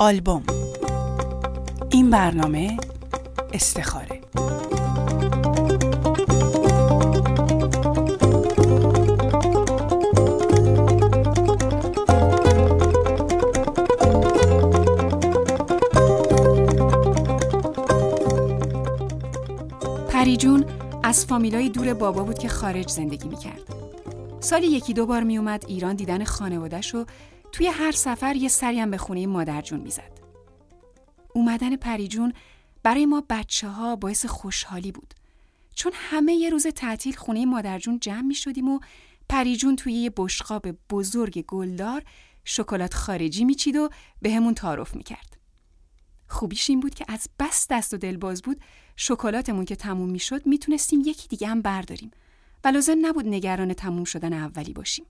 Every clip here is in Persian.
آلبوم این برنامه استخاره پریجون از فامیلای دور بابا بود که خارج زندگی می‌کرد. سالی یکی دو بار میومد ایران دیدن خانوادش و توی هر سفر یه سریم به خونه مادرجون می‌زد. اومدن پریجون برای ما بچه ها باعث خوشحالی بود. چون همه یه روز تعطیل خونه مادرجون جمع می شدیم و پریجون توی یه بشقاب بزرگ گلدار شکلات خارجی میچید و به همون تعارف می‌کرد. خوبیش این بود که از بس دست و دل باز بود شکلاتمون که تموم می‌شد می‌تونستیم یکی دیگه هم برداریم و لازم نبود نگران تموم شدن اولی باشیم.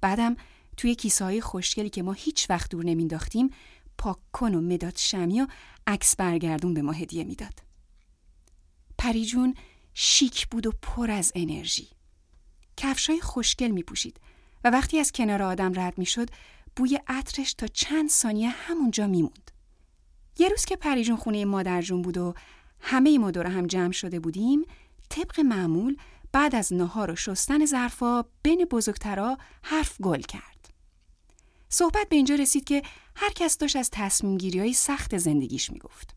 بعدم توی کیسه های خوشگلی که ما هیچ وقت دور نمینداختیم پاککن و مداد شمی و عکس برگردون به ما هدیه می‌داد. پریجون شیک بود و پر از انرژی. کفشای خوشگل می پوشید و وقتی از کنار آدم رد می شد بوی عطرش تا چند ثانیه همونجا میموند. یه روز که پریجون خونه مادرجون بود و همه ما دور هم جمع شده بودیم طبق معمول بعد از نهار و شستن ظرفا بین بزرگترا حرف گل کرد. صحبت به اینجا رسید که هر کس داشت از تصمیم گیری های سخت زندگیش می‌گفت.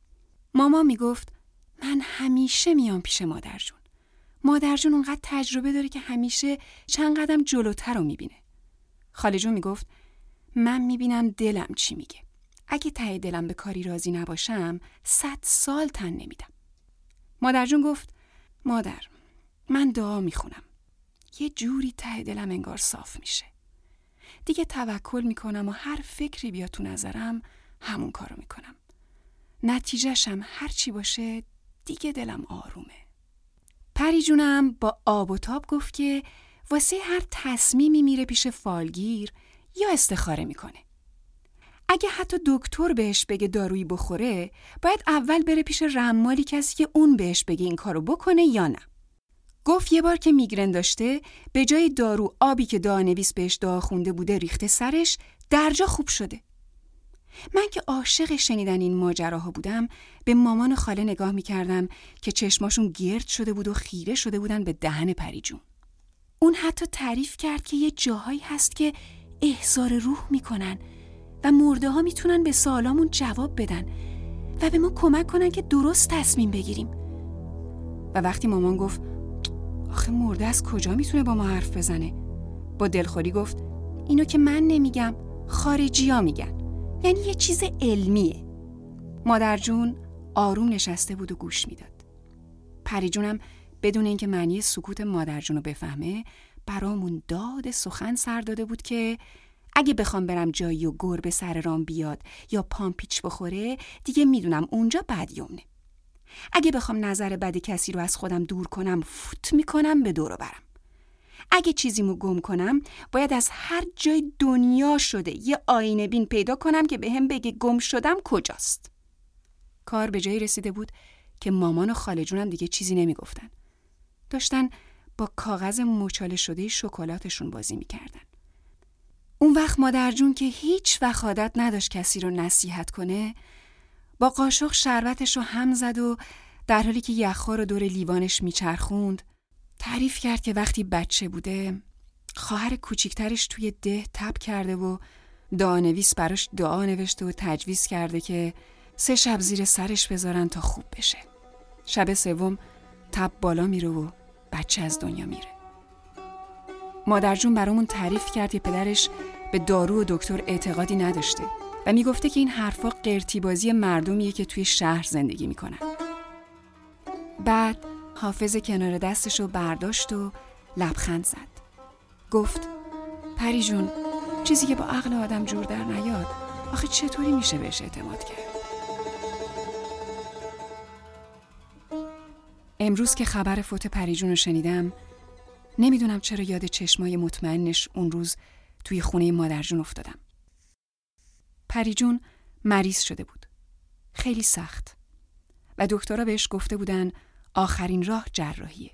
ماما می‌گفت من همیشه میام پیش مادرجون. مادرجون اونقدر تجربه داره که همیشه چند قدم جلوتر رو می‌بینه. خاله جون می‌گفت من می‌بینم دلم چی میگه. اگه ته دلم به کاری راضی نباشم صد سال تن نمیدم. مادرجون گفت مادر من دعا می‌خونم. یه جوری ته دلم انگار صاف میشه. دیگه توکل می‌کنم و هر فکری بیا تو نظرم همون کارو می‌کنم. نتیجهشم هر چی باشه دیگه دلم آرومه. پری جونم با آب و تاب گفت که واسه هر تصمیمی میره پیش فالگیر یا استخاره می‌کنه. اگه حتی دکتر بهش بگه دارویی بخوره باید اول بره پیش رمالی کسی که اون بهش بگه این کارو بکنه یا نه. گفت یه بار که میگرن داشته به جای دارو آبی که دعانویس بهش دعا خونده بوده ریخته سرش درجا خوب شده. من که عاشق شنیدن این ماجراها بودم به مامان خاله نگاه می‌کردم که چشماشون گرد شده بود و خیره شده بودن به دهن پریجون. اون حتی تعریف کرد که یه جاهایی هست که احضار روح می‌کنن و مرده ها می‌تونن به سوالامون جواب بدن و به ما کمک کنن که درست تصمیم بگیریم. و وقتی مامان گفت آخه مرده از کجا می‌تونه با ما حرف بزنه؟ با دلخوری گفت اینو که من نمیگم خارجی ها میگن. یعنی یه چیز علمیه. مادر جون آروم نشسته بود و گوش می‌داد. پریجونم بدون اینکه معنی سکوت مادر جون بفهمه برامون داد سخن سر داده بود که اگه بخوام برم جایی و گربه سر رام بیاد یا پام پیچ بخوره دیگه می‌دونم اونجا بدیومنه اگه بخوام نظر بد کسی رو از خودم دور کنم فوت می‌کنم به دورو برم. اگه چیزیمو گم کنم باید از هر جای دنیا شده یه آینه بین پیدا کنم که به هم بگه گم شدم کجاست. کار به جایی رسیده بود که مامان و خاله جونم دیگه چیزی نمی‌گفتن. داشتن با کاغذ مچاله شده شکلاتشون بازی می‌کردن. اون وقت مادر جون که هیچ وقت نداشت کسی رو نصیحت کنه با قاشق شربتش رو هم زد و در حالی که یخها رو دور لیوانش میچرخوند تعریف کرد که وقتی بچه بوده خواهر کوچیکترش توی ده تب کرده و دعانویس براش دعا نوشته و تجویز کرده که سه شب زیر سرش بذارن تا خوب بشه. شب سوم تب بالا میره و بچه از دنیا میره. مادرجون برامون تعریف کرد که پدرش به دارو و دکتر اعتقادی نداشته. و می‌گفته که این حرفا قرتیبازی مردمیه که توی شهر زندگی می‌کنن. بعد حافظ کنار دستش رو برداشت و لبخند زد. گفت پری جون چیزی که با عقل آدم جور در نیاد آخه چطوری میشه بهش اعتماد کرد؟ امروز که خبر فوت پریجون رو شنیدم نمی‌دونم چرا یاد چشمای مطمئنش اون روز توی خونه مادرجون افتادم. پریجون مریض شده بود. خیلی سخت. و دکترها بهش گفته بودن آخرین راه جراحیه.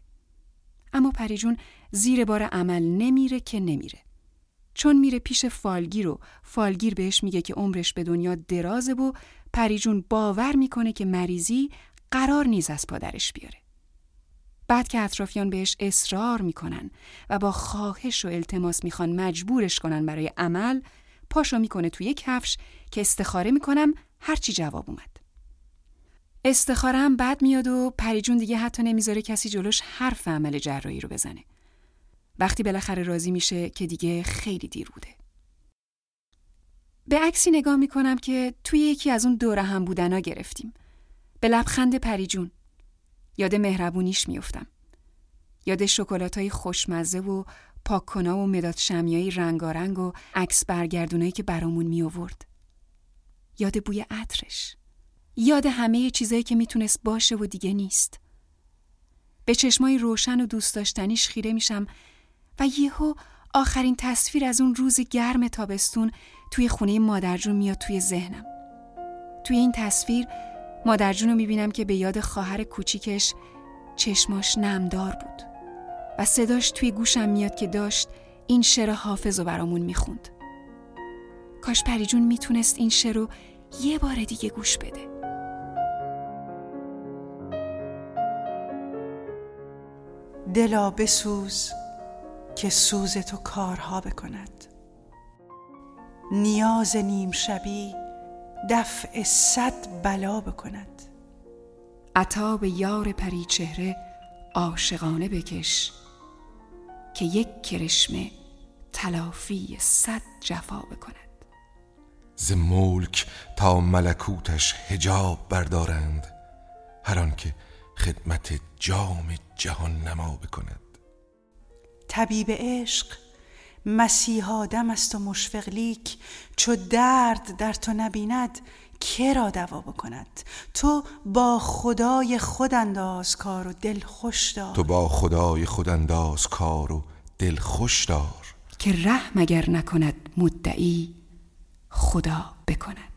اما پریجون زیر بار عمل نمیره که نمیره. چون میره پیش فالگیر و فالگیر بهش میگه که عمرش به دنیا درازه و پریجون باور می‌کنه که مریضی قرار نیز از پادرش بیاره. بعد که اطرافیان بهش اصرار می‌کنن و با خواهش و التماس می‌خوان مجبورش کنن برای عمل پاشو می‌کنه توی کفش که استخاره می‌کنم هرچی جواب اومد. استخاره هم بد میاد و پریجون دیگه حتی نمی‌ذاره کسی جلوش حرف عمل جراحی رو بزنه. وقتی بالاخره راضی میشه که دیگه خیلی دیر بوده. به عکسی نگاه می‌کنم که توی یکی از اون دوره هم بودنا گرفتیم. به لبخند پریجون. یاد مهربونیش میفتم. یاد شکلات های خوشمزه و پاککنا و مداد شمیایی رنگارنگ و عکس برگردونایی که برامون می آورد. یاد بوی عطرش. یاد همه چیزایی که می‌تونست باشه و دیگه نیست. به چشمای روشن و دوست داشتنیش خیره میشم و یهو آخرین تصویر از اون روز گرم تابستون توی خونه مادرجون میاد توی ذهنم. توی این تصویر مادرجون رو می‌بینم که به یاد خواهر کوچیکش چشماش نمدار بود و صداش توی گوشم میاد که داشت این شعر حافظ رو برامون می‌خوند. کاش پریجون می‌تونست این شعر رو یه بار دیگه گوش بده. دلا بسوز که سوز تو کارها بکند نیاز نیم شبی دفع صد بلا بکند عطا به یار پری چهره عاشقانه بکش که یک کرشمه تلافی صد جفا بکند. ز ملک تا ملکوتش هجاب بردارند هر آنکه خدمت جام جهان نما بکند. طبیب عشق مسیحا دم است و مشفق لیک چو درد در تو نبیند که را دوا بکند؟ تو با خدای خود انداز کار و دل خوش دار. تو با خدای خود انداز کار و دل خوش دار. که رحم اگر نکند مدعی خدا بکند.